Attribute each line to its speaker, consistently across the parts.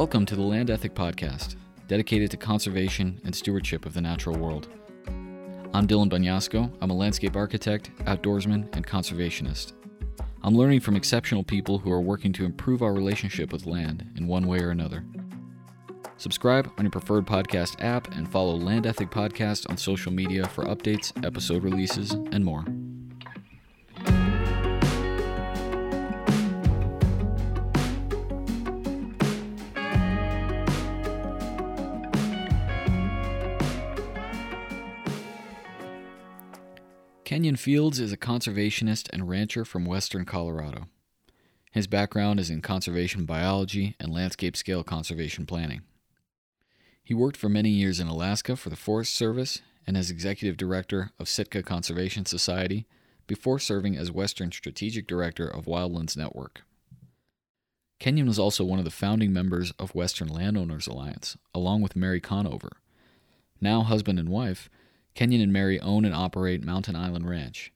Speaker 1: Welcome to the Land Ethic Podcast, dedicated to conservation and stewardship of the natural world. I'm Dylan Banyasco. I'm a landscape architect, outdoorsman, and conservationist. I'm learning from exceptional people who are working to improve our relationship with land in one way or another. Subscribe on your preferred podcast app and follow Land Ethic Podcast on social media for updates, episode releases, and more. Kenyon Fields is a conservationist and rancher from western Colorado. His background is in conservation biology and landscape scale conservation planning. He worked for many years in Alaska for the Forest Service and as executive director of Sitka Conservation Society before serving as Western Strategic Director of Wildlands Network. Kenyon was also one of the founding members of Western Landowners Alliance, along with Mary Conover. Now husband and wife, Kenyon and Mary own and operate Mountain Island Ranch,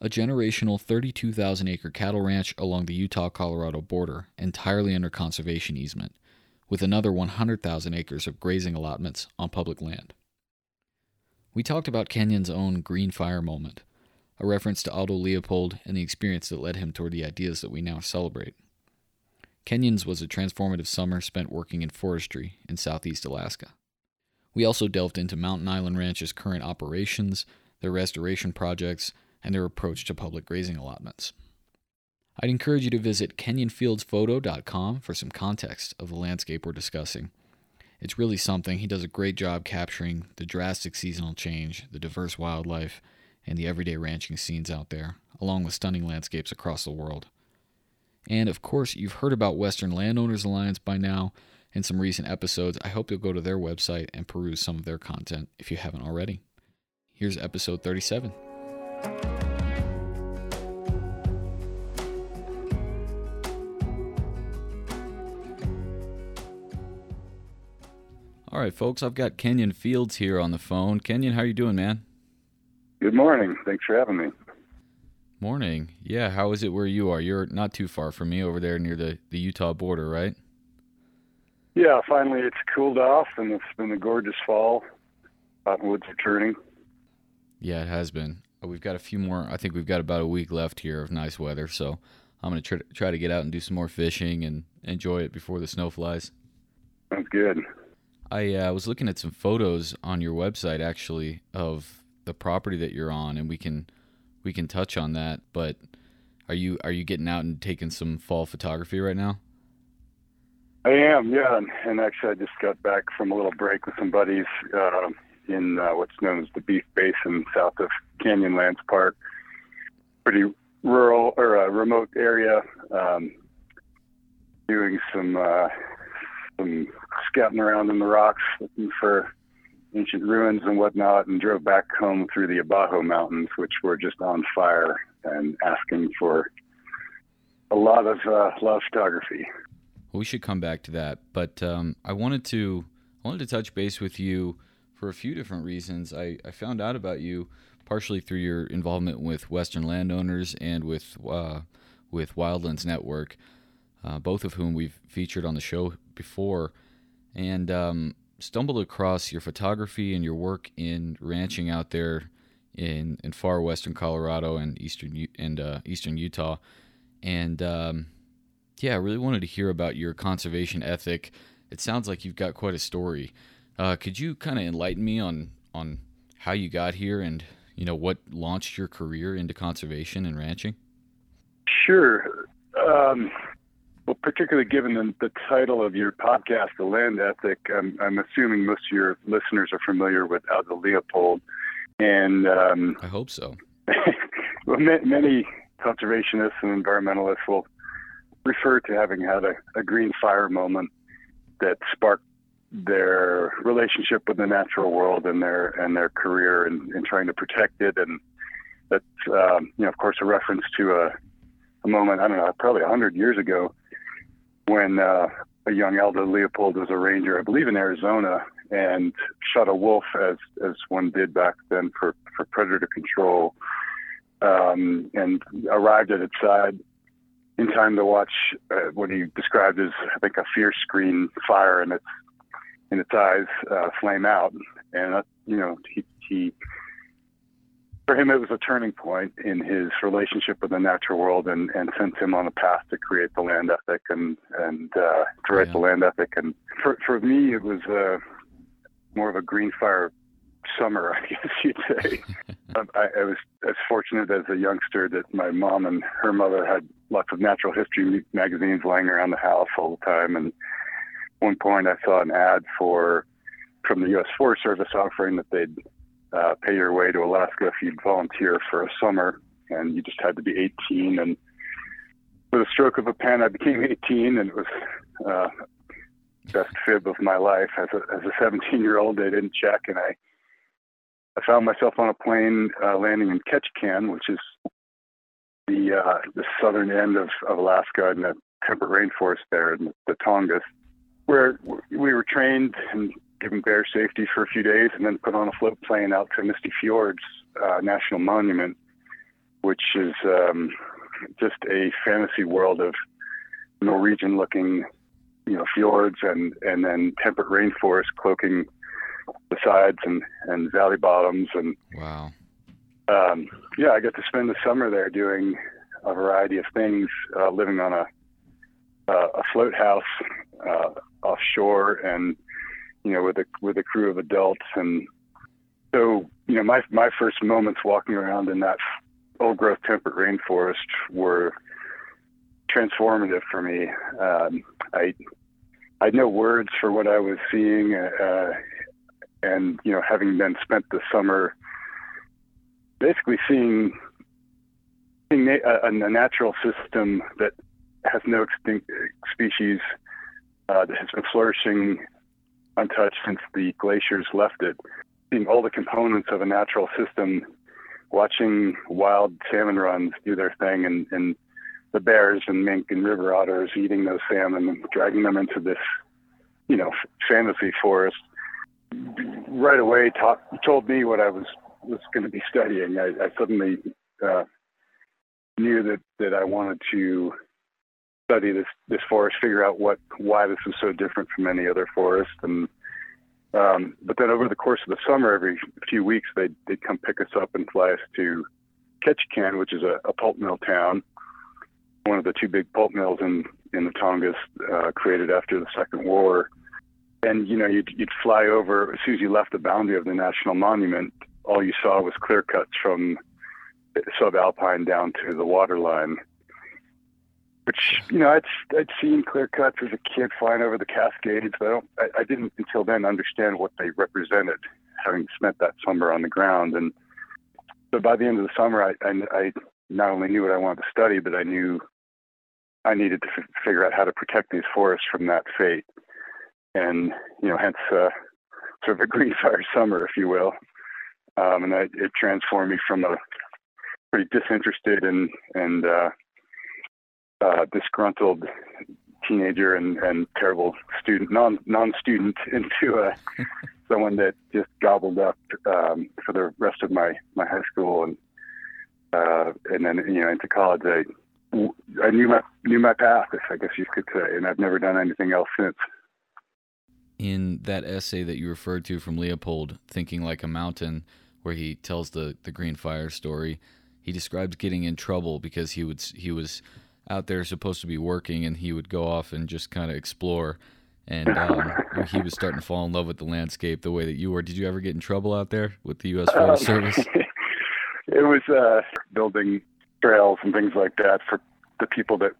Speaker 1: a generational 32,000 acre cattle ranch along the Utah Colorado border, entirely under conservation easement, with another 100,000 acres of grazing allotments on public land. We talked about Kenyon's own green fire moment, a reference to Aldo Leopold and the experience that led him toward the ideas that we now celebrate. Kenyon's was a transformative summer spent working in forestry in southeast Alaska. We also delved into Mountain Island Ranch's current operations, their restoration projects, and their approach to public grazing allotments. I'd encourage you to visit kenyonfieldsphoto.com for some context of the landscape we're discussing. It's really something. He does a great job capturing the drastic seasonal change, the diverse wildlife, and the everyday ranching scenes out there, along with stunning landscapes across the world. And of course, you've heard about Western Landowners Alliance by now, in some recent episodes. I hope you'll go to their website and peruse some of their content if you haven't already. Here's episode 37. All right, folks, I've got Kenyon Fields here on the phone. Kenyon, how are you doing, man?
Speaker 2: Good morning. Thanks for having me.
Speaker 1: Morning. Yeah, how is it where you are? You're not too far from me over there near the, the Utah border, right?
Speaker 2: Yeah, finally it's cooled off and it's been a gorgeous fall. Cottonwoods are turning.
Speaker 1: Yeah, it has been. Uh, we've got a few more. I think we've got about a week left here of nice weather, so I'm going to try, try to get out and do some more fishing and enjoy it before the snow flies.
Speaker 2: Sounds good.
Speaker 1: I uh, was looking at some photos on your website actually of the property that you're on, and we can we can touch on that. But are you are you getting out and taking some fall photography right now?
Speaker 2: I am, yeah. And, actually, I just got back from a little break with some buddies uh, in uh, what's known as the Beef Basin, south of Canyonlands Park. Pretty rural or a remote area. Um, doing some uh, some scouting around in the rocks, looking for ancient ruins and whatnot, and drove back home through the Abajo Mountains, which were just on fire, and asking for a lot of uh, lot photography
Speaker 1: we should come back to that. But um, I wanted to I wanted to touch base with you for a few different reasons. I, I found out about you partially through your involvement with Western landowners and with uh, with Wildlands Network, uh, both of whom we've featured on the show before, and um, stumbled across your photography and your work in ranching out there in in far western Colorado and eastern and uh, eastern Utah, and um, yeah, I really wanted to hear about your conservation ethic. It sounds like you've got quite a story. Uh, could you kind of enlighten me on on how you got here and you know what launched your career into conservation and ranching?
Speaker 2: Sure. Um, well, particularly given the, the, title of your podcast, "The Land Ethic," I'm, I'm, assuming most of your listeners are familiar with Aldo Leopold, and um,
Speaker 1: I hope so.
Speaker 2: well, many conservationists and environmentalists will refer to having had a, a green fire moment that sparked their relationship with the natural world and their and their career and, in trying to protect it. And that's um, you know of course a reference to a, a moment I don't know probably hundred years ago when uh, a young Aldo Leopold was a ranger I believe in Arizona and shot a wolf as as one did back then for for predator control um, and arrived at its side in time to watch uh, what he described as, I think, a fierce green fire in its in its eyes uh, flame out. And uh, you know, he, he for him it was a turning point in his relationship with the natural world, and, and sent him on a path to create the land ethic and and uh, to write yeah. the land ethic. And for for me, it was uh, more of a green fire summer, I guess you'd say. Um, I, I was as fortunate as a youngster that my mom and her mother had lots of natural history magazines lying around the house all the time. And one point, I saw an ad for from the U.S. Forest Service offering that they'd uh, pay your way to Alaska if you'd volunteer for a summer, and you just had to be 18. And with a stroke of a pen, I became 18, and it was uh, best fib of my life. As a as a 17 year old, they didn't check, and I I found myself on a plane uh, landing in Ketchikan, which is the uh, the southern end of, of Alaska and the temperate rainforest there in the Tongass, where we were trained and given bear safety for a few days, and then put on a float plane out to Misty Fjords uh, National Monument, which is um, just a fantasy world of Norwegian-looking, you know, fjords and and then temperate rainforest cloaking the sides and and valley bottoms and
Speaker 1: wow
Speaker 2: um, yeah i got to spend the summer there doing a variety of things uh, living on a uh, a float house uh, offshore and you know with a with a crew of adults and so you know my my first moments walking around in that old growth temperate rainforest were transformative for me um, i I had no words for what I was seeing. Uh, and you know, having then spent the summer basically seeing a, a natural system that has no extinct species uh, that has been flourishing untouched since the glaciers left it. Seeing all the components of a natural system, watching wild salmon runs do their thing, and, and the bears and mink and river otters eating those salmon and dragging them into this, you know, fantasy forest right away taught, told me what I was was going to be studying. I, I suddenly uh, knew that that I wanted to study this this forest, figure out what why this was so different from any other forest, and um, but then over the course of the summer, every few weeks they'd they'd come pick us up and fly us to Ketchikan, which is a, a pulp mill town, one of the two big pulp mills in in the Tongass, uh, created after the Second War and you know you'd, you'd fly over as soon as you left the boundary of the national monument all you saw was clear cuts from subalpine down to the waterline which you know I'd I'd seen clear cuts as a kid flying over the Cascades, but I, don't, I, I didn't until then understand what they represented, having spent that summer on the ground. And so by the end of the summer, I, I, I not only knew what I wanted to study, but I knew I needed to f- figure out how to protect these forests from that fate and you know, hence uh, sort of a green fire summer, if you will. Um, and that, it transformed me from a pretty disinterested and and uh, uh, disgruntled teenager and, and terrible student, non non student, into a someone that just gobbled up um, for the rest of my my high school and uh, and then you know into college. I I knew my knew my path, I guess you could say, and I've never done anything else since
Speaker 1: in that essay that you referred to from Leopold, Thinking Like a Mountain, where he tells the, the Green Fire story, he describes getting in trouble because he would he was out there supposed to be working and he would go off and just kind of explore. And um, he was starting to fall in love with the landscape the way that you were. Did you ever get in trouble out there with the U.S. Forest um, Service?
Speaker 2: it was uh, building trails and things like that for the people that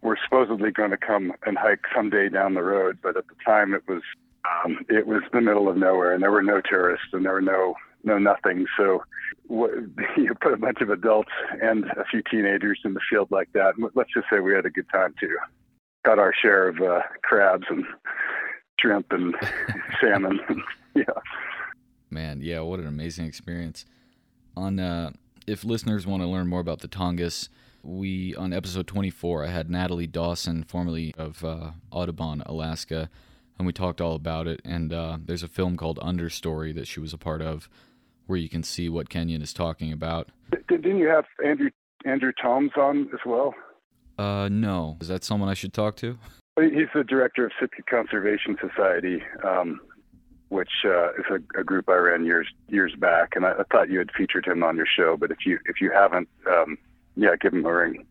Speaker 2: were supposedly going to come and hike someday down the road. But at the time, it was um, it was the middle of nowhere, and there were no tourists, and there were no no nothing. So what, you put a bunch of adults and a few teenagers in the field like that. Let's just say we had a good time too. Got our share of uh, crabs and shrimp and salmon. yeah.
Speaker 1: Man, yeah, what an amazing experience. On uh, if listeners want to learn more about the Tongass, we on episode 24, I had Natalie Dawson, formerly of uh, Audubon, Alaska and we talked all about it. And uh, there's a film called Understory that she was a part of, where you can see what Kenyon is talking about.
Speaker 2: Didn't you have Andrew Andrew Thoms on as well?
Speaker 1: Uh, no. Is that someone I should talk to?
Speaker 2: He's the director of Sitka Conservation Society, um, which uh, is a, a, group I ran years years back, and I, I, thought you had featured him on your show. But if you if you haven't, um, yeah, give him a ring.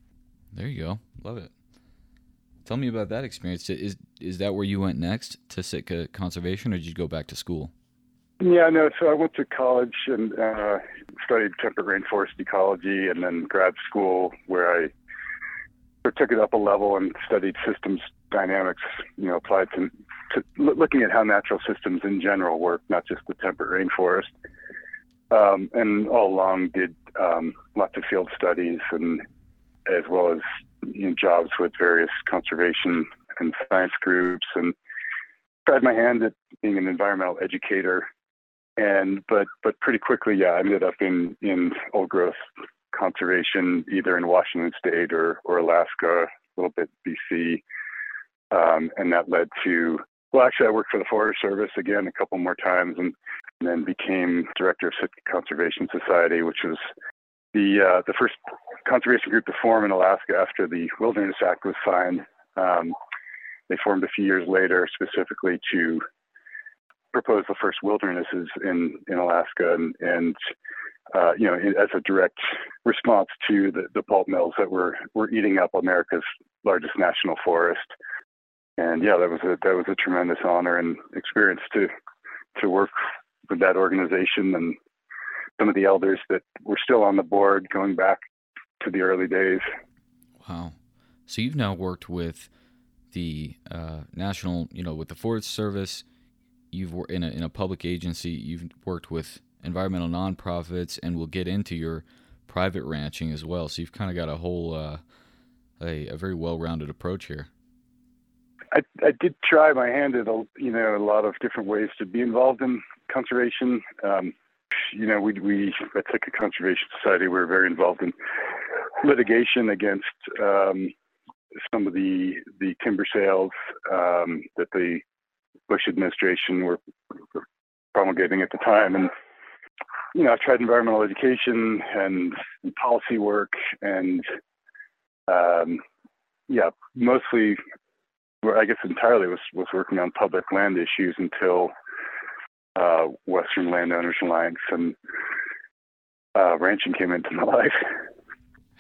Speaker 1: There you go. Love it. Tell me about that experience. Is is that where you went next to Sitka Conservation, or did you go back to school?
Speaker 2: Yeah, no. So I went to college and uh, studied temperate rainforest ecology, and then grad school where I took it up a level and studied systems dynamics. You know, applied to, to looking at how natural systems in general work, not just the temperate rainforest. Um, and all along did um, lots of field studies and as well as you know, jobs with various conservation and science groups and tried my hand at being an environmental educator. And but but pretty quickly yeah i ended up in in old growth conservation either in washington state or or alaska a little bit bc um, and that led to well actually i worked for the forest service again a couple more times and, and then became director of conservation society which was the uh, the first conservation group to form in alaska after the wilderness act was signed um, they formed a few years later specifically to propose the first wildernesses in in Alaska, and, and uh, you know, as a direct response to the, the pulp mills that were were eating up America's largest national forest. And yeah, that was a that was a tremendous honor and experience to to work with that organization and some of the elders that were still on the board going back to the early days.
Speaker 1: Wow. So you've now worked with the uh, national, you know, with the Forest Service, you've worked in a, in a public agency, you've worked with environmental nonprofits, and we'll get into your private ranching as well. So you've kind of got a whole, uh, a, a very well-rounded approach here.
Speaker 2: I, I did try my hand at a, you know a lot of different ways to be involved in conservation. Um, you know, we we at Sitka Conservation Society we're very involved in litigation against um, some of the the timber sales um, that the Bush administration were, promulgating at the time. And, you know, I tried environmental education and, and policy work and, um, yeah, mostly, I guess entirely was, was working on public land issues until uh, Western Landowners Alliance and uh, ranching came into my life.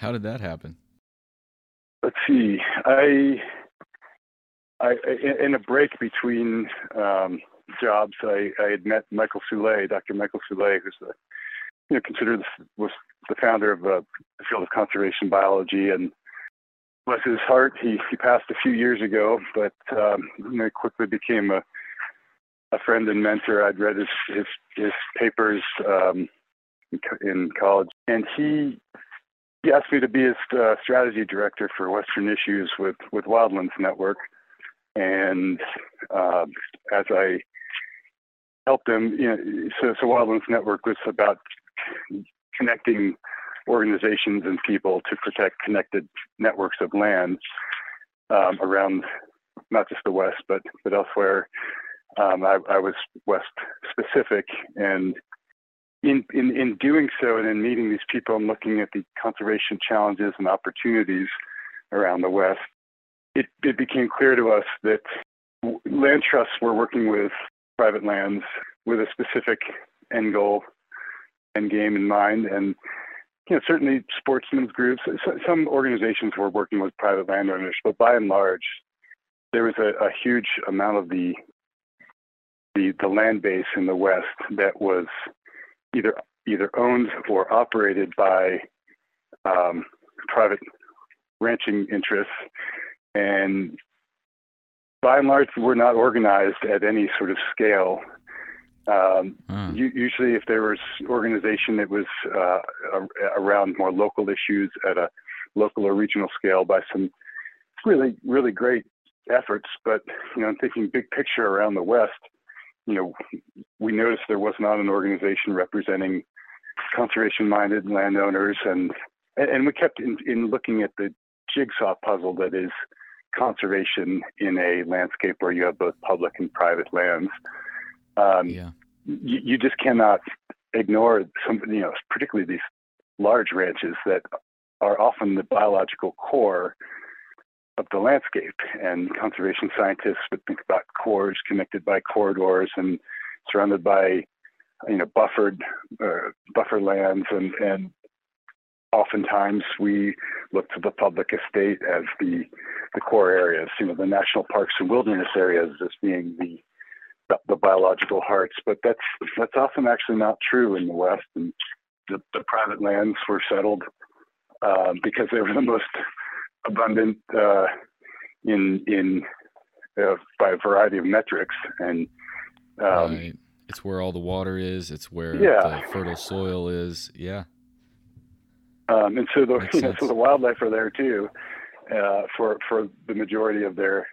Speaker 1: How did that happen?
Speaker 2: Let's see. I I, in a break between um, jobs, I, I, had met Michael Soule, Dr. Michael Soule, who's the, you know, considered the, was the founder of uh, the field of conservation biology. And bless his heart, he, he passed a few years ago, but um, you know, quickly became a, a friend and mentor. I'd read his his, his papers um, in college, and he he asked me to be his uh, strategy director for Western issues with with Wildlands Network. And uh, as I helped them, you know, so, so Wildlands Network was about connecting organizations and people to protect connected networks of land um, around not just the West, but but elsewhere. Um, I, I, was West specific, and in, in in doing so, and in meeting these people and looking at the conservation challenges and opportunities around the West, it, it became clear to us that land trusts were working with private lands with a specific end goal end game in mind. And you know certainly sportsmen's groups some organizations were working with private landowners but by and large there was a, a huge amount of the, the the land base in the west that was either either owned or operated by um, private ranching interests and by and large, we're not organized at any sort of scale. Um, mm. usually, if there was organization, it was uh, around more local issues at a local or regional scale by some really, really great efforts. But you know, thinking big picture around the West, you know, we noticed there was not an organization representing conservation-minded landowners, and and we kept in, in looking at the jigsaw puzzle that is conservation in a landscape where you have both public and private lands. Um, yeah. you, you just cannot ignore some, you know, particularly these large ranches that are often the biological core of the landscape. And conservation scientists would think about cores connected by corridors and surrounded by you know buffered uh, buffer lands. And and oftentimes we look to the public estate as the the core areas you know the national parks and wilderness areas as being the the, biological hearts. But that's that's often actually not true in the west. And the, the private lands were settled uh, because they were the most abundant uh, in in uh, by a variety of metrics and
Speaker 1: um, right. It's where all the water is. It's where
Speaker 2: yeah.
Speaker 1: the fertile soil is. Yeah.
Speaker 2: Um, and so the you know, so the wildlife are there too, uh, for for the majority of their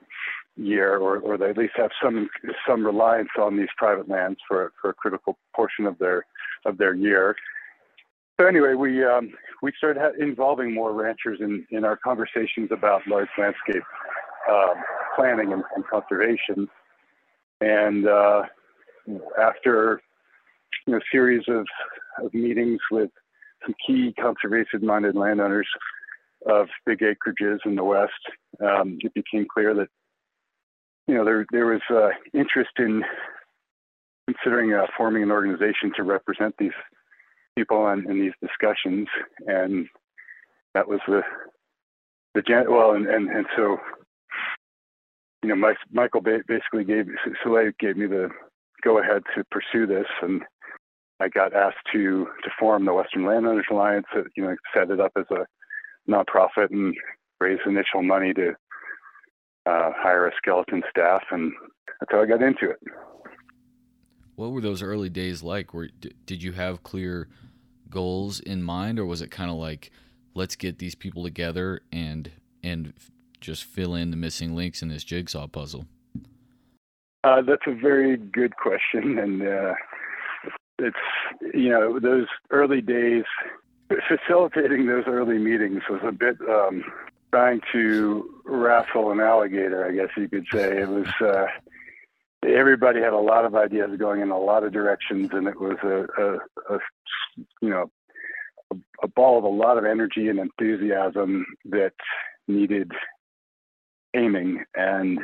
Speaker 2: year, or or they at least have some some reliance on these private lands for for a critical portion of their of their year. So anyway, we um, we started involving more ranchers in in our conversations about large landscape um, planning and, and conservation, and uh, after you know, series of, of meetings with some key conservation-minded landowners of big acreages in the West, um, it became clear that you know there there was uh, interest in considering uh, forming an organization to represent these people in, in, these discussions, and that was the the well, and and, and so you know, Mike, Michael basically gave Soule gave me the go ahead to pursue this, and I got asked to to form the Western Landowners Alliance. You know, set it up as a nonprofit and raise initial money to uh, hire a skeleton staff, and that's how I got into it.
Speaker 1: What were those early days like? Were did you have clear goals in mind, or was it kind of like, let's get these people together and and just fill in the missing links in this jigsaw puzzle?
Speaker 2: Uh, that's a very good question, and uh, it's you know those early days facilitating those early meetings was a bit um, trying to raffle an alligator, I guess you could say. It was uh, everybody had a lot of ideas going in a lot of directions, and it was a, a, a you know a, a ball of a lot of energy and enthusiasm that needed aiming and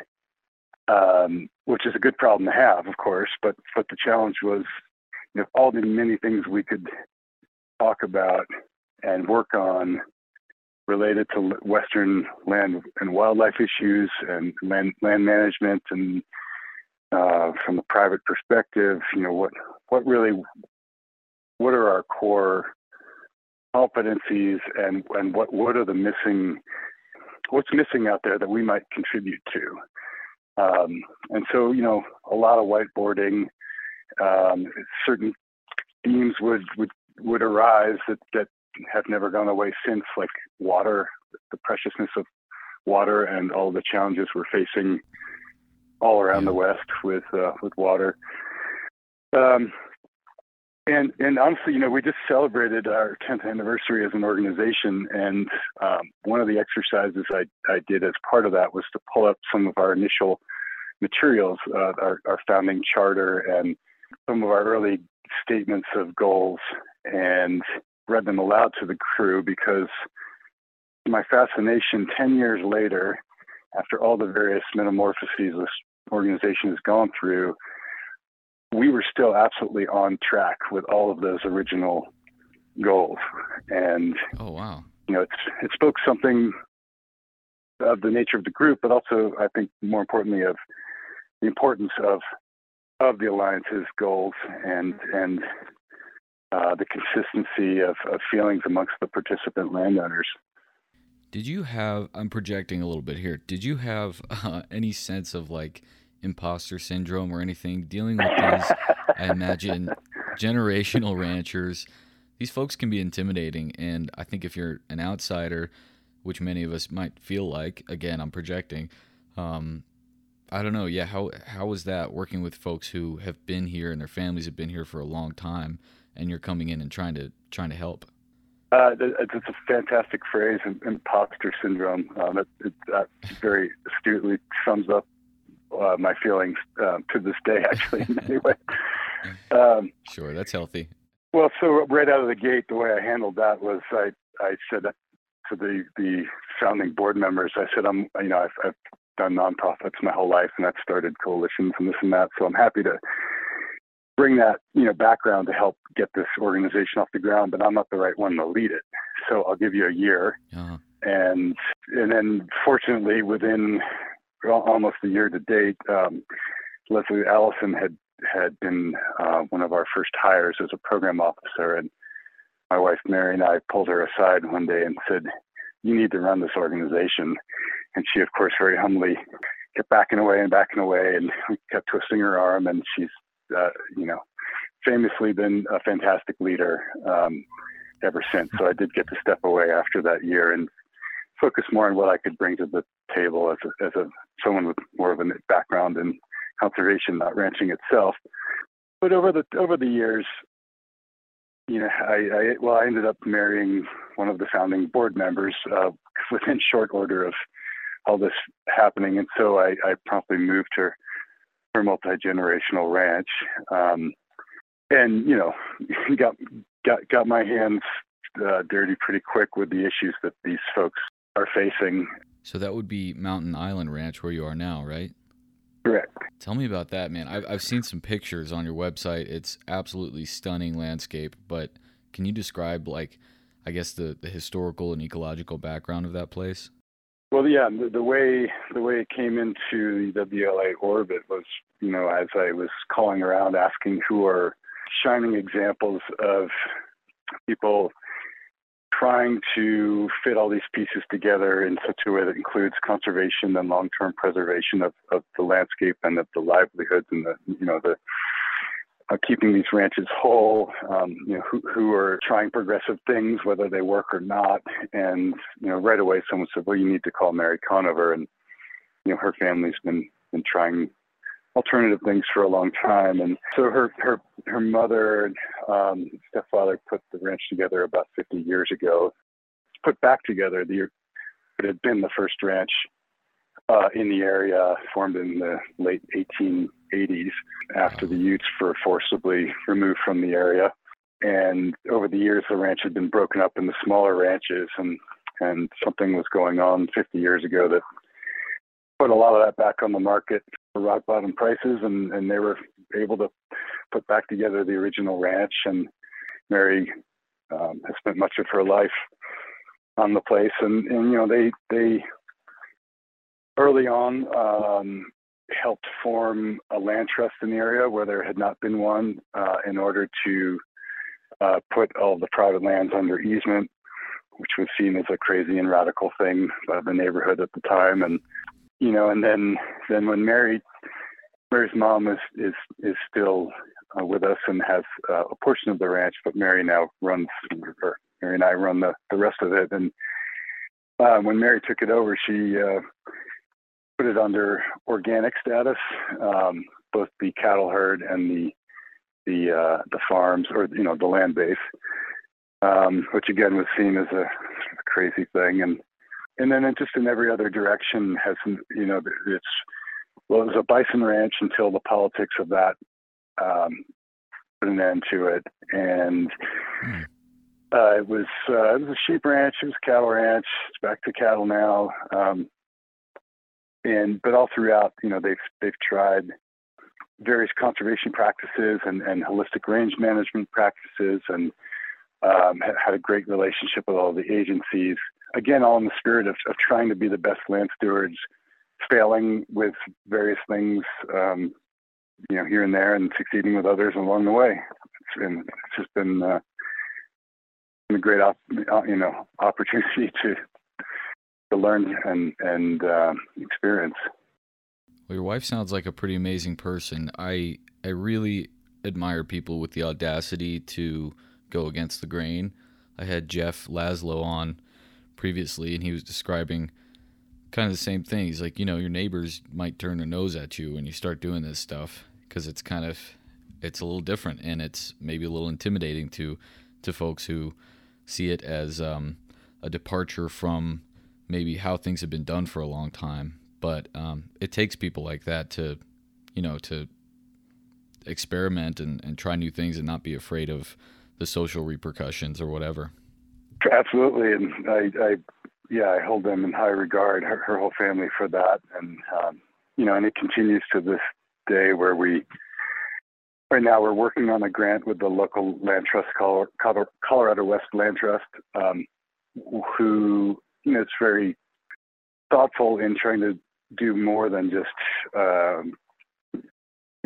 Speaker 2: um, which is a good problem to have, of course. But but the challenge was, you know, all the many things we could talk about and work on related to Western land and wildlife issues and land land management and uh, from a private perspective, you know, what what really what are our core competencies and and what what are the missing what's missing out there that we might contribute to um, and so, you know, a lot of whiteboarding. Um, certain themes would, would would arise that, that have never gone away since, like water, the preciousness of water, and all the challenges we're facing all around the West with uh, with water. Um, and and honestly, you know, we just celebrated our 10th anniversary as an organization, and um, one of the exercises I, I did as part of that was to pull up some of our initial materials, uh, our, our founding charter, and some of our early statements of goals, and read them aloud to the crew because my fascination 10 years later, after all the various metamorphoses this organization has gone through, we were still absolutely on track with all of those original goals. And
Speaker 1: oh wow,
Speaker 2: you know, it's, it spoke something of the nature of the group, but also I think more importantly of the importance of of the alliance's goals and and uh, the consistency of, of feelings amongst the participant landowners.
Speaker 1: Did you have? I'm projecting a little bit here. Did you have uh, any sense of like imposter syndrome or anything dealing with these? I imagine generational ranchers. These folks can be intimidating, and I think if you're an outsider, which many of us might feel like, again, I'm projecting. Um, I don't know. Yeah, how how was that working with folks who have been here and their families have been here for a long time, and you're coming in and trying to trying to help?
Speaker 2: Uh, it's a fantastic phrase, imposter syndrome. Uh, that, it, that very astutely sums up uh, my feelings uh, to this day, actually. anyway,
Speaker 1: um, sure, that's healthy.
Speaker 2: Well, so right out of the gate, the way I handled that was I I said to the the founding board members. I said, I'm you know I've, I've done nonprofits my whole life, and I've started coalitions and this and that. So I'm happy to bring that you know background to help get this organization off the ground. But I'm not the right one to lead it. So I'll give you a year, uh-huh. and and then fortunately within almost a year to date, um, Leslie Allison had had been uh, one of our first hires as a program officer, and my wife Mary and I pulled her aside one day and said, "You need to run this organization." And she, of course, very humbly kept backing away and backing away, and kept twisting her arm. And she's, uh, you know, famously been a fantastic leader um, ever since. So I did get to step away after that year and focus more on what I could bring to the table as a, as a someone with more of a background in conservation, not ranching itself. But over the over the years, you know, I, I well, I ended up marrying one of the founding board members uh, within short order of all this happening, and so I, I promptly moved her her multi generational ranch, um, and you know, got got got my hands uh, dirty pretty quick with the issues that these folks are facing.
Speaker 1: So that would be Mountain Island Ranch where you are now, right?
Speaker 2: Correct.
Speaker 1: Tell me about that, man. I've, I've seen some pictures on your website. It's absolutely stunning landscape, but can you describe, like, I guess the, the historical and ecological background of that place?
Speaker 2: Well, yeah, the, the way the way it came into the WLA orbit was, you know, as I was calling around asking who are shining examples of people trying to fit all these pieces together in such a way that includes conservation and long-term preservation of, of the landscape and of the livelihoods and the you know the uh, keeping these ranches whole, um, you know, who, who are trying progressive things, whether they work or not. And, you know, right away someone said, well, you need to call Mary Conover. And, you know, her family's been, been trying alternative things for a long time. And so her her her mother um, stepfather put the ranch together about 50 years ago. Put back together the it had been the first ranch uh, in the area, formed in the late 1880s after the Utes were forcibly removed from the area. And over the years, the ranch had been broken up into smaller ranches, and and something was going on 50 years ago that put a lot of that back on the market rock bottom prices, and, and they were able to put back together the original ranch. And Mary um, has spent much of her life on the place, and, and you know they they early on um, helped form a land trust in the area where there had not been one, uh, in order to uh, put all the private lands under easement, which was seen as a crazy and radical thing by the neighborhood at the time, and you know, and then then when Mary Mary's mom is is is still uh, with us and has uh, a portion of the ranch, but Mary now runs. Or Mary and I run the the rest of it. And uh, when Mary took it over, she uh, put it under organic status, um, both the cattle herd and the the uh, the farms or you know the land base, um, which again was seen as a, a crazy thing and and then it just in every other direction has you know it's well it was a bison ranch until the politics of that um, put an end to it and hmm. uh, it was uh, it was a sheep ranch it was a cattle ranch it's back to cattle now um, and but all throughout you know they've they've tried various conservation practices and, and holistic range management practices and um, had a great relationship with all the agencies again, all in the spirit of, of trying to be the best land stewards, failing with various things, um, you know, here and there, and succeeding with others along the way. It's, been, it's just been, uh, a great, op- uh, you know, opportunity to to learn and and uh, experience.
Speaker 1: Well, your wife sounds like a pretty amazing person. I I really admire people with the audacity to go against the grain. I had Jeff Laszlo on previously, and he was describing kind of the same thing. He's like, you know, your neighbors might turn their nose at you when you start doing this stuff because it's kind of it's a little different and it's maybe a little intimidating to to folks who see it as um, a departure from maybe how things have been done for a long time. But um, it takes people like that to, you know, to experiment and, and try new things and not be afraid of the social repercussions or whatever.
Speaker 2: Absolutely, and I, I yeah, I hold them in high regard, her, her whole family for that. And, um, you know, and it continues to this day where we, right now we're working on a grant with the local land trust, Colorado West Land Trust, um, who, you know, it's very thoughtful in trying to do more than just, um,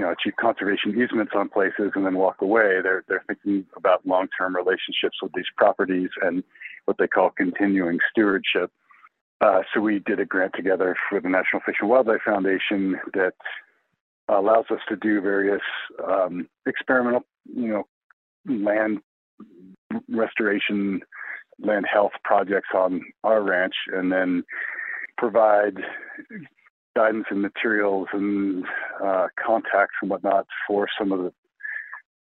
Speaker 2: you know, achieve conservation easements on places and then walk away. They're they're thinking about long-term relationships with these properties and what they call continuing stewardship. Uh, so we did a grant together for the National Fish and Wildlife Foundation that allows us to do various um, experimental, you know, land restoration, land health projects on our ranch, and then provide guidance and materials and uh, contacts and whatnot for some of the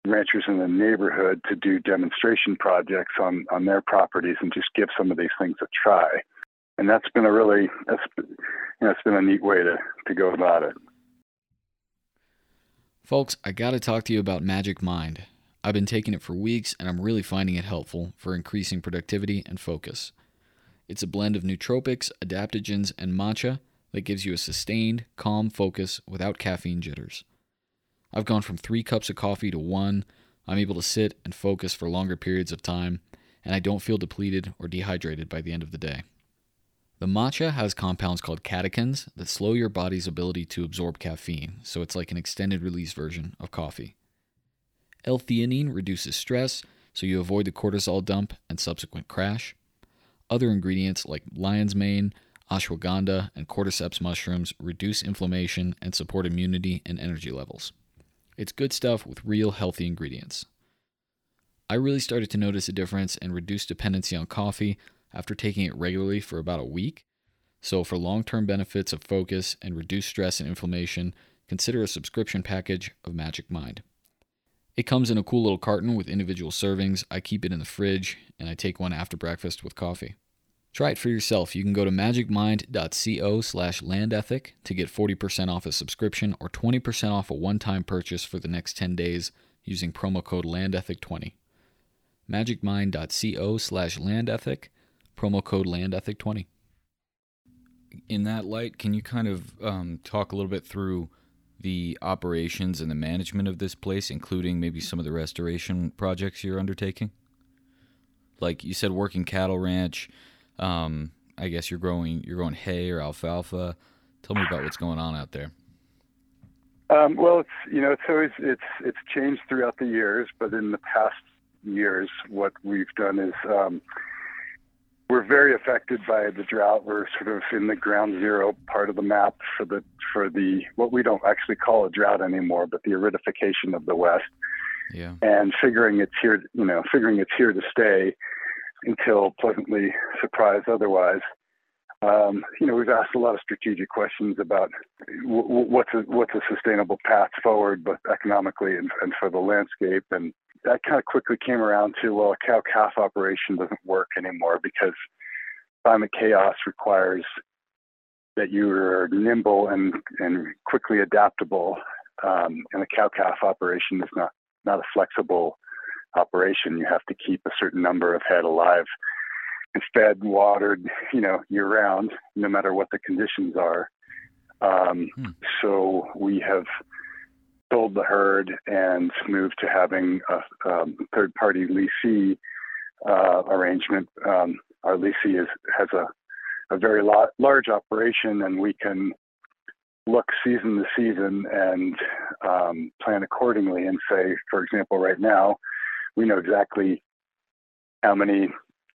Speaker 2: ranchers in the neighborhood to do demonstration projects on on their properties and just give some of these things a try. And that's been a really that's you know it's been a neat way to to go about it.
Speaker 1: Folks, I got to talk to you about Magic Mind. I've been taking it for weeks and I'm really finding it helpful for increasing productivity and focus. It's a blend of nootropics, adaptogens, and matcha that gives you a sustained, calm focus without caffeine jitters. I've gone from three cups of coffee to one. I'm able to sit and focus for longer periods of time, and I don't feel depleted or dehydrated by the end of the day. The matcha has compounds called catechins that slow your body's ability to absorb caffeine, so it's like an extended release version of coffee. L-theanine reduces stress, so you avoid the cortisol dump and subsequent crash. Other ingredients like lion's mane, ashwagandha, and cordyceps mushrooms reduce inflammation and support immunity and energy levels. It's good stuff with real healthy ingredients. I really started to notice a difference and reduce dependency on coffee after taking it regularly for about a week. So, for long term benefits of focus and reduced stress and inflammation, consider a subscription package of Magic Mind. It comes in a cool little carton with individual servings. I keep it in the fridge and I take one after breakfast with coffee. Try it for yourself. You can go to magicmind.co slash landethic to get 40% off a subscription or 20% off a one-time purchase for the next 10 days using promo code landethic20. magicmind.co slash landethic, promo code landethic20.
Speaker 3: In that light, can you kind of um, talk a little bit through the operations and the management of this place, including maybe some of the restoration projects you're undertaking? Like you said, working cattle ranch, um, I guess you're growing you're growing hay or alfalfa. Tell me about what's going on out there.
Speaker 2: Um, well, it's you know it's always it's it's changed throughout the years, but in the past years, what we've done is um, we're very affected by the drought. We're sort of in the ground zero part of the map for the for the what we don't actually call a drought anymore, but the aridification of the West.
Speaker 3: Yeah.
Speaker 2: And figuring it's here, you know, figuring it's here to stay until pleasantly surprised otherwise. Um, you know, we've asked a lot of strategic questions about w- what's a, what's a sustainable path forward, both economically and, and for the landscape. And that kind of quickly came around to well, a cow calf operation doesn't work anymore because climate chaos requires that you are nimble and and quickly adaptable. Um, and a cow calf operation is not not a flexible operation. You have to keep a certain number of head alive and fed, watered, you know, year round, no matter what the conditions are. Um, hmm. So we have sold the herd and moved to having a um, third-party leasee uh, arrangement. Um, our leasee is, has a, a very large operation, and we can look season to season and um, plan accordingly. And say, for example, right now we know exactly how many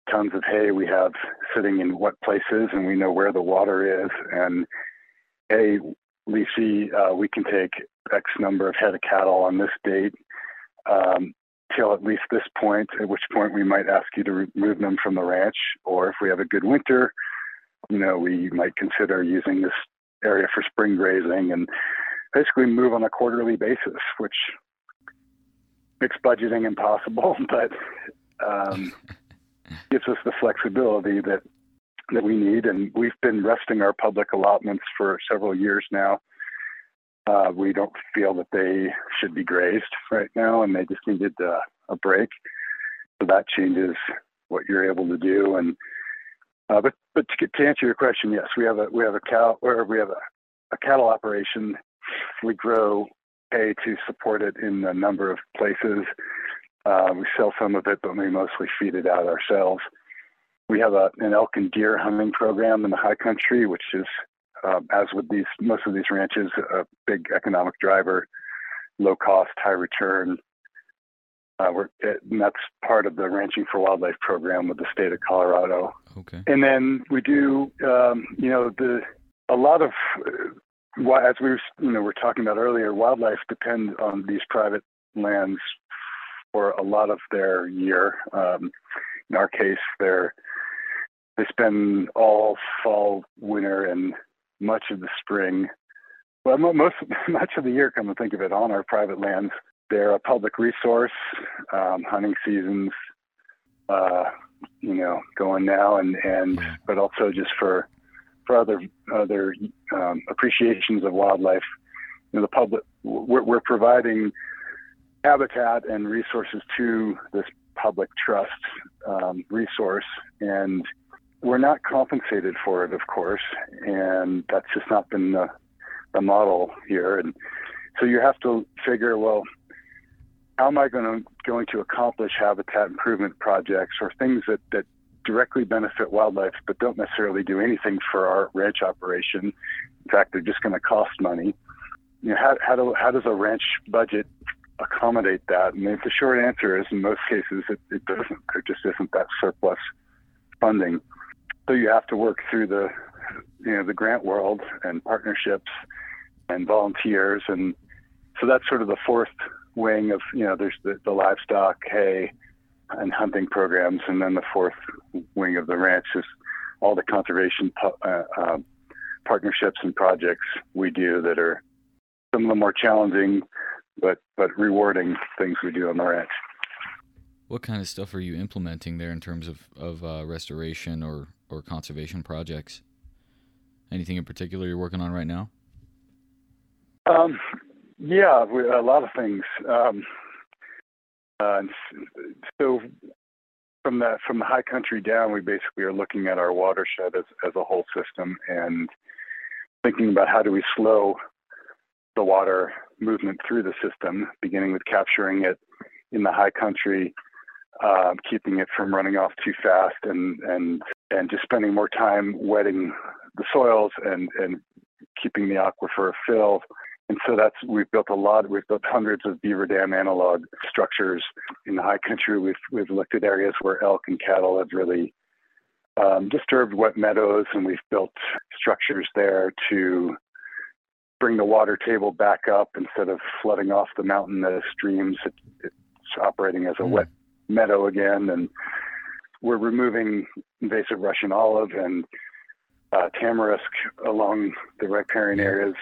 Speaker 2: tons of hay we have sitting in what places, and we know where the water is. And a we see uh, we can take X number of head of cattle on this date um, till at least this point, at which point we might ask you to remove them from the ranch. Or if we have a good winter, you know, we might consider using this area for spring grazing and basically move on a quarterly basis, which makes budgeting impossible, but um, gives us the flexibility that that we need. And we've been resting our public allotments for several years now. Uh, we don't feel that they should be grazed right now, and they just needed uh, a break. So that changes what you're able to do. And Uh, but but to, to, answer your question, yes, we have a we have a cow or we have a, a cattle operation. We grow hay to support it in a number of places. Uh, we sell some of it, but we mostly feed it out ourselves. We have a, an elk and deer hunting program in the high country, which is, uh, as with these most of these ranches, a big economic driver, low cost, high return. Uh, it, and that's part of the Ranching for Wildlife program with the state of Colorado.
Speaker 3: Okay.
Speaker 2: And then we do, um, you know, the a lot of as we were, you know, we're talking about earlier, wildlife depend on these private lands for a lot of their year. Um, in our case, they're they spend all fall, winter, and much of the spring. Well, most much of the year, come to think of it, on our private lands. They're a public resource. Um, hunting seasons, uh, you know, going now, and and but also just for for other other um, appreciations of wildlife. You know, the public we're, we're providing habitat and resources to this public trust um, resource, and we're not compensated for it, of course, and that's just not been the, the model here. And so you have to figure, well, how am I going to going to accomplish habitat improvement projects or things that, that directly benefit wildlife but don't necessarily do anything for our ranch operation? In fact, they're just going to cost money. You know, how, how, do, how does a ranch budget accommodate that? And the short answer is, in most cases, it, it doesn't. There just isn't that surplus funding. So you have to work through the, you know, the grant world and partnerships and volunteers, and so that's sort of the fourth wing of, you know, there's the, the livestock, hay, and hunting programs, and then the fourth wing of the ranch is all the conservation uh, uh, partnerships and projects we do that are some of the more challenging but but rewarding things we do on the ranch.
Speaker 3: What kind of stuff are you implementing there in terms of of uh, restoration or or conservation projects? Anything in particular you're working on right now?
Speaker 2: Um, yeah, we, a lot of things. Um, uh, so from the from the high country down, we basically are looking at our watershed as as a whole system and thinking about how do we slow the water movement through the system, beginning with capturing it in the high country, uh, keeping it from running off too fast, and and and just spending more time wetting the soils and and keeping the aquifer filled. And so that's we've built a lot. We've built hundreds of beaver dam analog structures in the high country. We've we've looked at areas where elk and cattle have really um, disturbed wet meadows, and we've built structures there to bring the water table back up instead of flooding off the mountain the streams. It, it's operating as a mm. wet meadow again, and we're removing invasive Russian olive and uh, tamarisk along the riparian areas.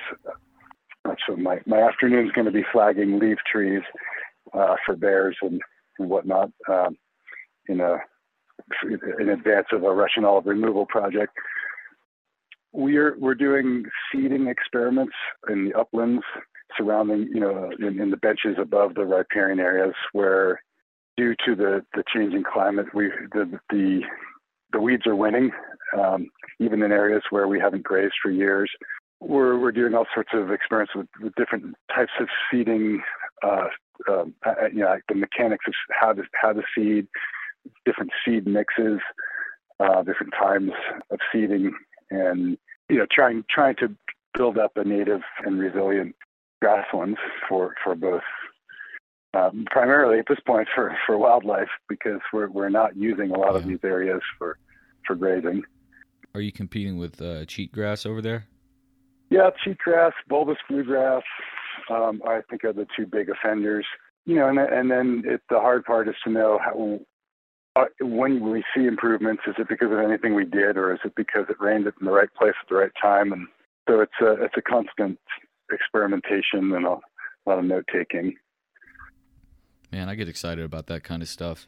Speaker 2: So my, my afternoon is going to be flagging leaf trees uh, for bears and, and whatnot um, in a in advance of a Russian olive removal project we're we're doing seeding experiments in the uplands surrounding, you know, in, in, the benches above the riparian areas where, due to the, the changing climate, we the the, the weeds are winning, um, even in areas where we haven't grazed for years. We're we're doing all sorts of experiments with, with different types of seeding, uh, um, uh, you know, the mechanics of how to how to seed, different seed mixes, uh, different times of seeding and you know trying trying to build up a native and resilient grasslands for for both um, primarily at this point for for wildlife because we're we're not using a lot yeah. of these areas for for grazing.
Speaker 3: Are you competing with uh, cheatgrass over there?
Speaker 2: Yeah, cheatgrass, bulbous bluegrass. Um, I think are the two big offenders. You know, and and then it, the hard part is to know how uh, when we see improvements, is it because of anything we did, or is it because it rained in the right place at the right time? And so it's a it's a constant experimentation and a lot of note taking.
Speaker 3: Man, I get excited about that kind of stuff.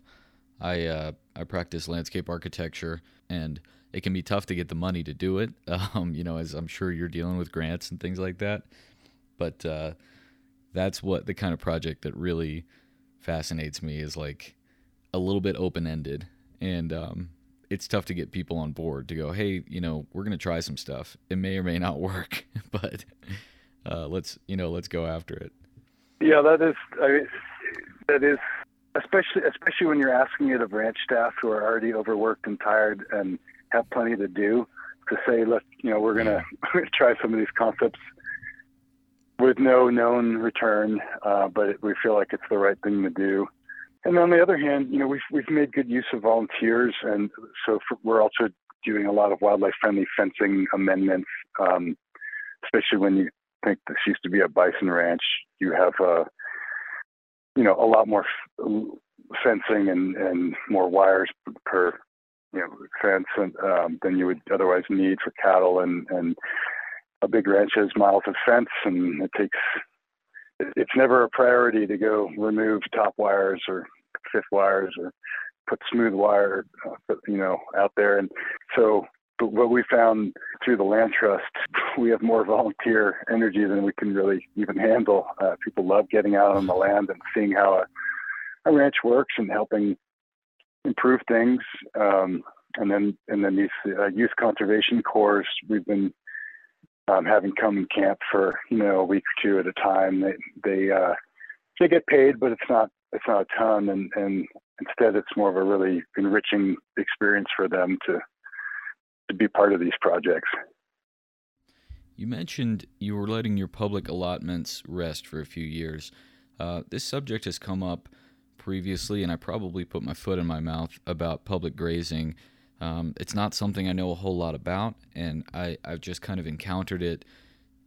Speaker 3: I uh, I practice landscape architecture, and it can be tough to get the money to do it. Um, you know, as I'm sure you're dealing with grants and things like that. But uh, that's what the kind of project that really fascinates me is like a little bit open ended, and um,
Speaker 1: it's tough to get people on board to go, hey, you know, we're gonna try some stuff. It may or may not work, but uh, let's you know let's go after it.
Speaker 2: Yeah, that is I mean, that is especially especially when you're asking it of ranch staff who are already overworked and tired and have plenty to do to say, look, you know, we're gonna try some of these concepts with no known return, uh, but we feel like it's the right thing to do. And on the other hand, you know, we've we've made good use of volunteers, and so for, we're also doing a lot of wildlife friendly fencing amendments, um, especially when you think this used to be a bison ranch. You have, uh, you know, a lot more f- fencing and and more wires per you know fence um, than you would otherwise need for cattle and and a big ranch has miles of fence and it takes it's never a priority to go remove top wires or fifth wires or put smooth wire uh, you know out there. And so what we found through the land trust we have more volunteer energy than we can really even handle. Uh, people love getting out on the land and seeing how a, a ranch works and helping improve things um, and then and then these uh, youth conservation corps we've been um, having come in camp for you know a week or two at a time. They they uh, they get paid, but it's not it's not a ton, and and instead it's more of a really enriching experience for them to to be part of these projects.
Speaker 1: You mentioned you were letting your public allotments rest for a few years. Uh, this subject has come up previously, and I probably put my foot in my mouth about public grazing um, it's not something I know a whole lot about, and I, I've just kind of encountered it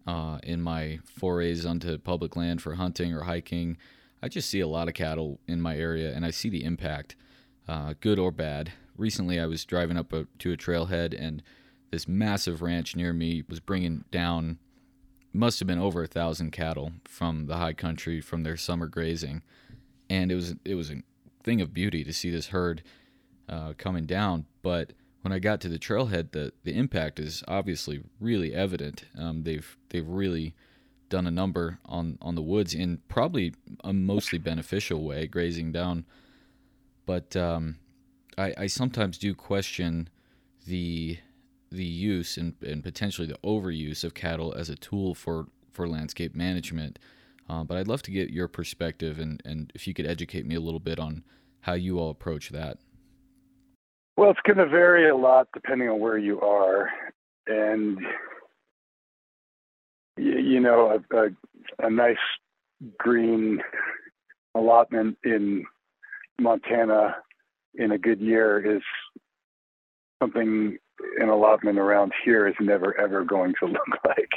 Speaker 1: uh, in my forays onto public land for hunting or hiking. I just see a lot of cattle in my area, and I see the impact, uh, good or bad. Recently, I was driving up a, to a trailhead, and this massive ranch near me was bringing down, must have been over a thousand cattle from the high country from their summer grazing, and it was it was a thing of beauty to see this herd uh, coming down. But when I got to the trailhead, the the impact is obviously really evident. Um, they've they've really done a number on on the woods in probably a mostly beneficial way, grazing down. But um, I, I sometimes do question the the use and, and potentially the overuse of cattle as a tool for, for landscape management. Uh, but I'd love to get your perspective and, and if you could educate me a little bit on how you all approach that.
Speaker 2: Well, it's going to vary a lot depending on where you are, and you know, a, a, a nice green allotment in Montana in a good year is something an allotment around here is never ever going to look like.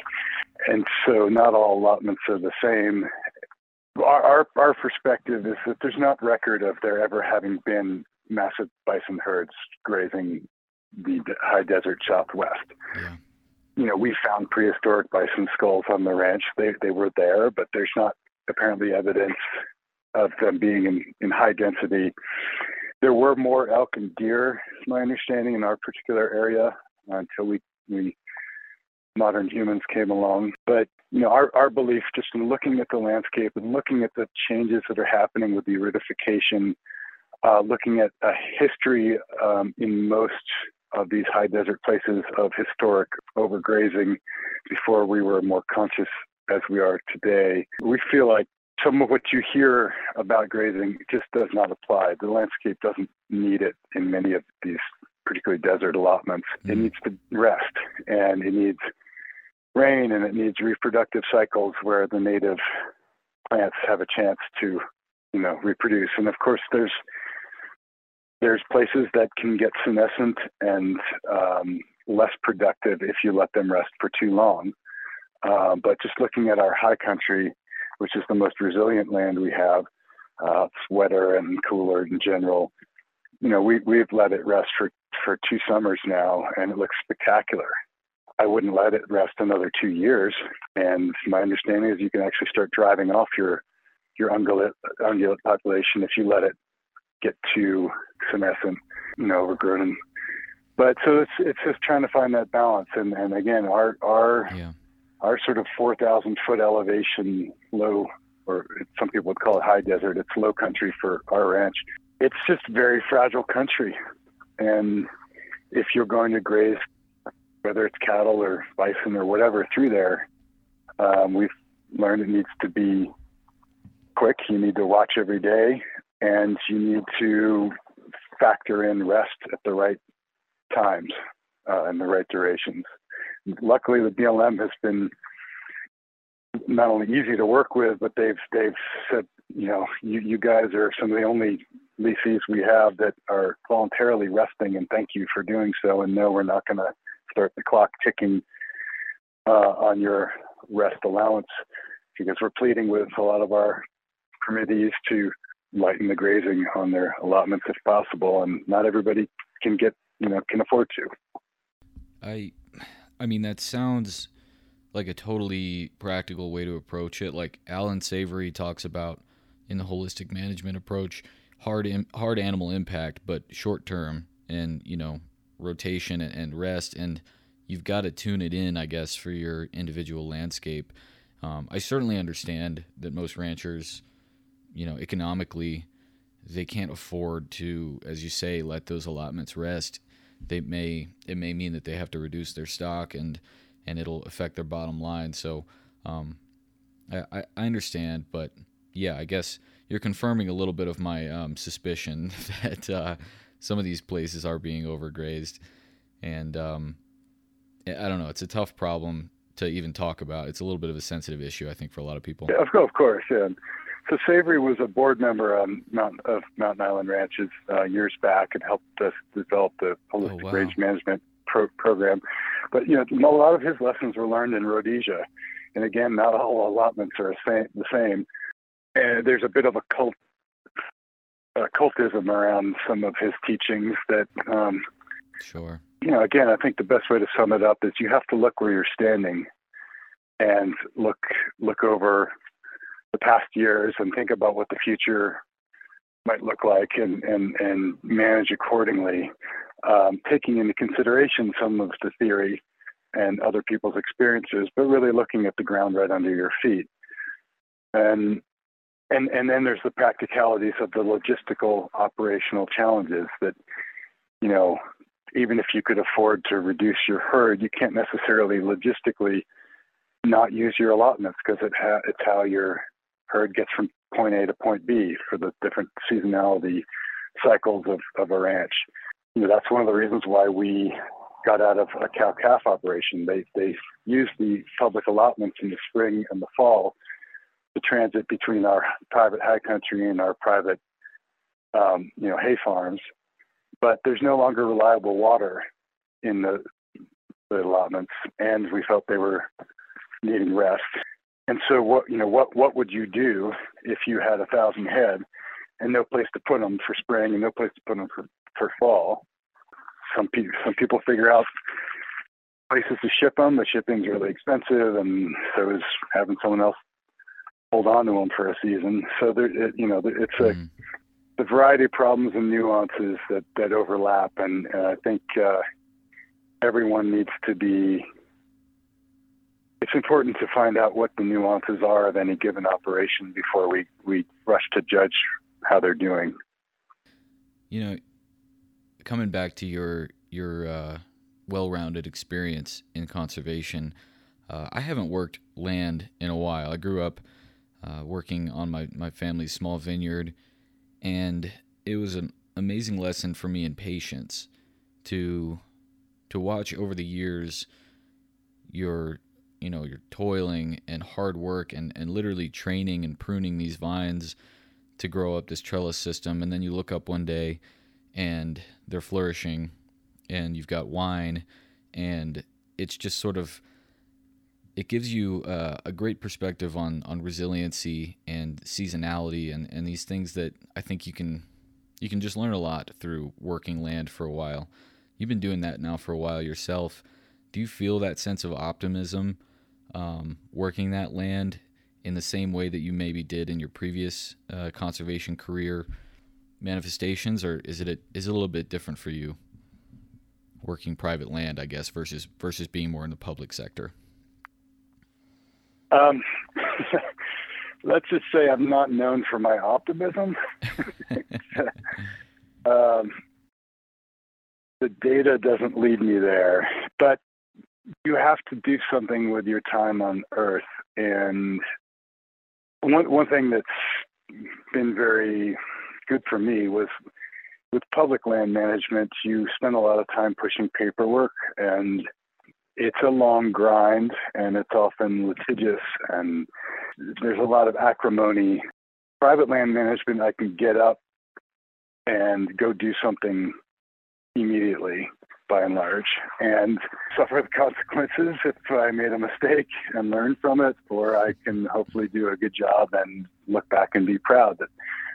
Speaker 2: And so not all allotments are the same. Our, our, our perspective is that there's not record of there ever having been massive bison herds grazing the high desert southwest. Yeah. You know, we found prehistoric bison skulls on the ranch. They they were there, but there's not apparently evidence of them being in, in high density. There were more elk and deer, is my understanding, in our particular area uh, until we we modern humans came along. But you know, our, our belief just in looking at the landscape and looking at the changes that are happening with the aridification uh, looking at a history um, in most of these high desert places of historic overgrazing before we were more conscious as we are today. We feel like some of what you hear about grazing just does not apply. The landscape doesn't need it in many of these, particularly desert allotments. Mm. It needs to rest and it needs rain and it needs reproductive cycles where the native plants have a chance to, you know, reproduce. And of course, there's there's places that can get senescent and um, less productive if you let them rest for too long. Uh, but just looking at our high country, which is the most resilient land we have, uh, wetter and cooler in general. You know, we we've let it rest for for two summers now, and it looks spectacular. I wouldn't let it rest another two years. And my understanding is you can actually start driving off your your ungulate, ungulate population if you let it get too senescent, you know, overgrown. But so it's it's just trying to find that balance. And and again, our our yeah. our sort of four thousand foot elevation low, or some people would call it high desert. It's low country for our ranch. It's just very fragile country, and if you're going to graze, whether it's cattle or bison or whatever through there, um, we've learned it needs to be quick. You need to watch every day, and you need to factor in rest at the right times uh, and the right durations. Luckily, the BLM has been not only easy to work with, but they've they've said, you know, you, you guys are some of the only leases we have that are voluntarily resting, and thank you for doing so. And no, we're not going to start the clock ticking uh, on your rest allowance because we're pleading with a lot of our permittees to lighten the grazing on their allotments if possible, and not everybody can get you know can afford to.
Speaker 1: I, I mean that sounds like a totally practical way to approach it. Like Allan Savory talks about in the holistic management approach, hard hard animal impact, but short term, and you know rotation and rest, and you've got to tune it in, I guess, for your individual landscape. Um, I certainly understand that most ranchers, you know, economically, they can't afford to, as you say, let those allotments rest. They may it may mean that they have to reduce their stock and and it'll affect their bottom line. So um, I, I understand, but yeah, I guess you're confirming a little bit of my um, suspicion that uh, some of these places are being overgrazed, and um, I don't know. It's a tough problem to even talk about. It's a little bit of a sensitive issue, I think, for a lot of people.
Speaker 2: Yeah, of course, yeah. So Savory was a board member on Mount, of Mountain Island Ranches uh, years back and helped us develop the holistic oh, wow. range management pro- program. But you know, a lot of his lessons were learned in Rhodesia, and again, not all allotments are the same. And there's a bit of a cult uh, cultism around some of his teachings that um,
Speaker 1: sure
Speaker 2: you know, again, I think the best way to sum it up is you have to look where you're standing and look look over the past years and think about what the future might look like and and, and manage accordingly, um, taking into consideration some of the theory and other people's experiences, but really looking at the ground right under your feet. And and and then there's the practicalities of the logistical operational challenges that you know even if you could afford to reduce your herd, you can't necessarily logistically not use your allotments because it ha- it's how your herd gets from point A to point B for the different seasonality cycles of, of a ranch. You know, that's one of the reasons why we got out of a cow calf operation. They they use the public allotments in the spring and the fall to transit between our private high country and our private um, you know hay farms but there's no longer reliable water in the, the allotments, and we felt they were needing rest. And so, what you know, what what would you do if you had a thousand head and no place to put them for spring and no place to put them for, for fall? Some people some people figure out places to ship them. The shipping's really expensive, and so is having someone else hold on to them for a season. So there, it, you know, it's a mm the variety of problems and nuances that, that overlap. And, and I think uh, everyone needs to be, it's important to find out what the nuances are of any given operation before we, we rush to judge how they're doing.
Speaker 1: You know, coming back to your, your uh, well rounded experience in conservation, uh, I haven't worked land in a while. I grew up uh, working on my, my family's small vineyard. And it was an amazing lesson for me in patience to to watch over the years your you know your toiling and hard work and and literally training and pruning these vines to grow up this trellis system. And then you look up one day and they're flourishing and you've got wine and it's just sort of it gives you uh, a great perspective on on resiliency and seasonality and and these things that I think you can you can just learn a lot through working land for a while. You've been doing that now for a while yourself. Do you feel that sense of optimism um, working that land in the same way that you maybe did in your previous uh, conservation career manifestations, or is it a, is it a little bit different for you working private land, I guess, versus versus being more in the public sector?
Speaker 2: Um, let's just say I'm not known for my optimism. um, the data doesn't lead me there, but you have to do something with your time on Earth. And one one thing that's been very good for me was with public land management, you spend a lot of time pushing paperwork and it's a long grind and it's often litigious and there's a lot of acrimony. Private land management, I can get up and go do something immediately by and large and suffer the consequences if I made a mistake and learn from it, or I can hopefully do a good job and look back and be proud that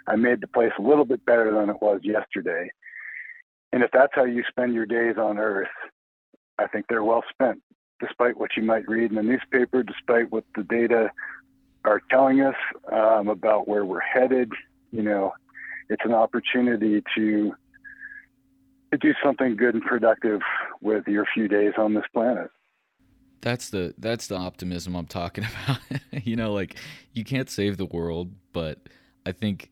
Speaker 2: I made the place a little bit better than it was yesterday. And if that's how you spend your days on earth, I think they're well spent, despite what you might read in the newspaper, despite what the data are telling us um, about where we're headed. You know, it's an opportunity to to do something good and productive with your few days on this planet.
Speaker 1: That's the that's the optimism I'm talking about. you know, like you can't save the world, but I think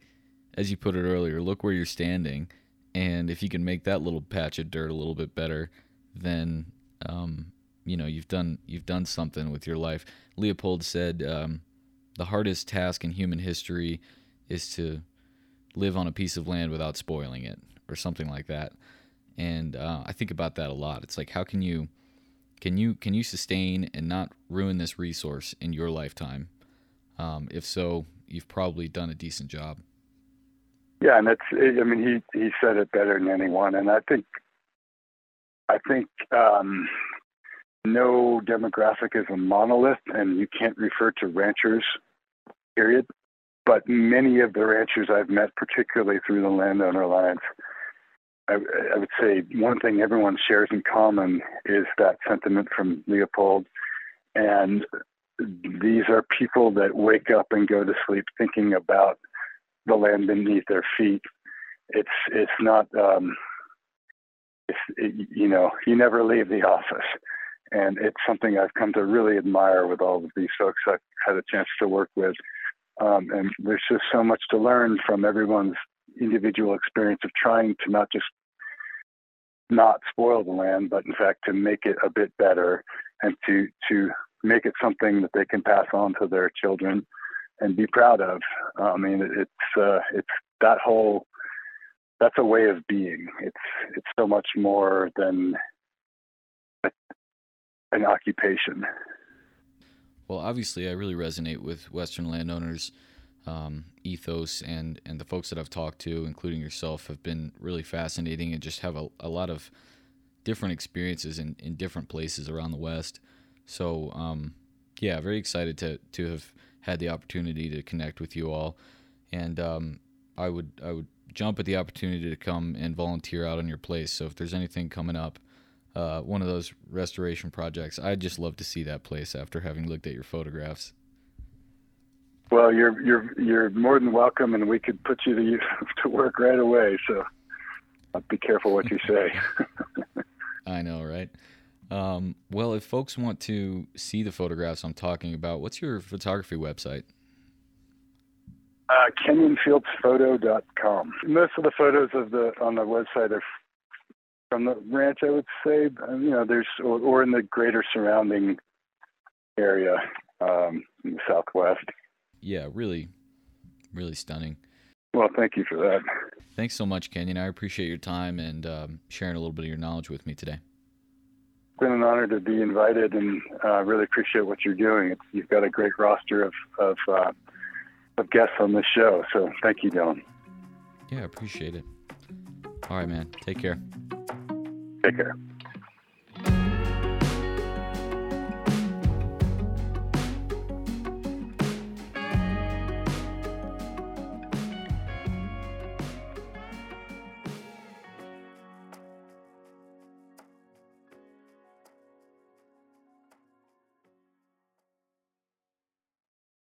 Speaker 1: as you put it earlier, look where you're standing and if you can make that little patch of dirt a little bit better, then um, you know you've done you've done something with your life. Leopold said um, the hardest task in human history is to live on a piece of land without spoiling it, or something like that. And uh, I think about that a lot. It's like how can you can you can you sustain and not ruin this resource in your lifetime? Um, if so, you've probably done a decent job.
Speaker 2: Yeah, and that's I mean he he said it better than anyone, and I think I think um, no demographic is a monolith, and you can't refer to ranchers, period. But many of the ranchers I've met, particularly through the Landowner Alliance, I, I would say one thing everyone shares in common is that sentiment from Leopold, and these are people that wake up and go to sleep thinking about the land beneath their feet. It's it's not um, you know you never leave the office, and it's something I've come to really admire with all of these folks I've had a chance to work with. Um, and there's just so much to learn from everyone's individual experience of trying to not just not spoil the land, but in fact to make it a bit better and to to make it something that they can pass on to their children and be proud of. I mean, it's uh, it's that whole that's a way of being. It's it's so much more than an occupation.
Speaker 1: Well, obviously, I really resonate with Western landowners' um, ethos, and and the folks that I've talked to, including yourself, have been really fascinating and just have a, a lot of different experiences in, in different places around the West. So, um, yeah, very excited to to have had the opportunity to connect with you all, and um, I would I would jump at the opportunity to come and volunteer out on your place. So if there's anything coming up, uh, one of those restoration projects, I'd just love to see that place after having looked at your photographs.
Speaker 2: Well, you're you're you're more than welcome, and we could put you to to work right away. So, be careful what you say.
Speaker 1: I know, right? Um, well, if folks want to see the photographs I'm talking about, what's your photography website?
Speaker 2: Uh, KenyonFieldsPhoto.com. Most of the photos of the on the website are from the ranch, I would say. Uh, you know, there's or, or in the greater surrounding area um, in the southwest.
Speaker 1: Yeah, really, really stunning.
Speaker 2: Well, thank you for that.
Speaker 1: Thanks so much, Kenyon. I appreciate your time and um, sharing a little bit of your knowledge with me today It's
Speaker 2: been an honor to be invited, and uh, really appreciate what you're doing. It's, you've got a great roster of of, uh, of guests on this show, so thank you, Dylan.
Speaker 1: Yeah, appreciate it. All right, man. Take care.
Speaker 2: Take care.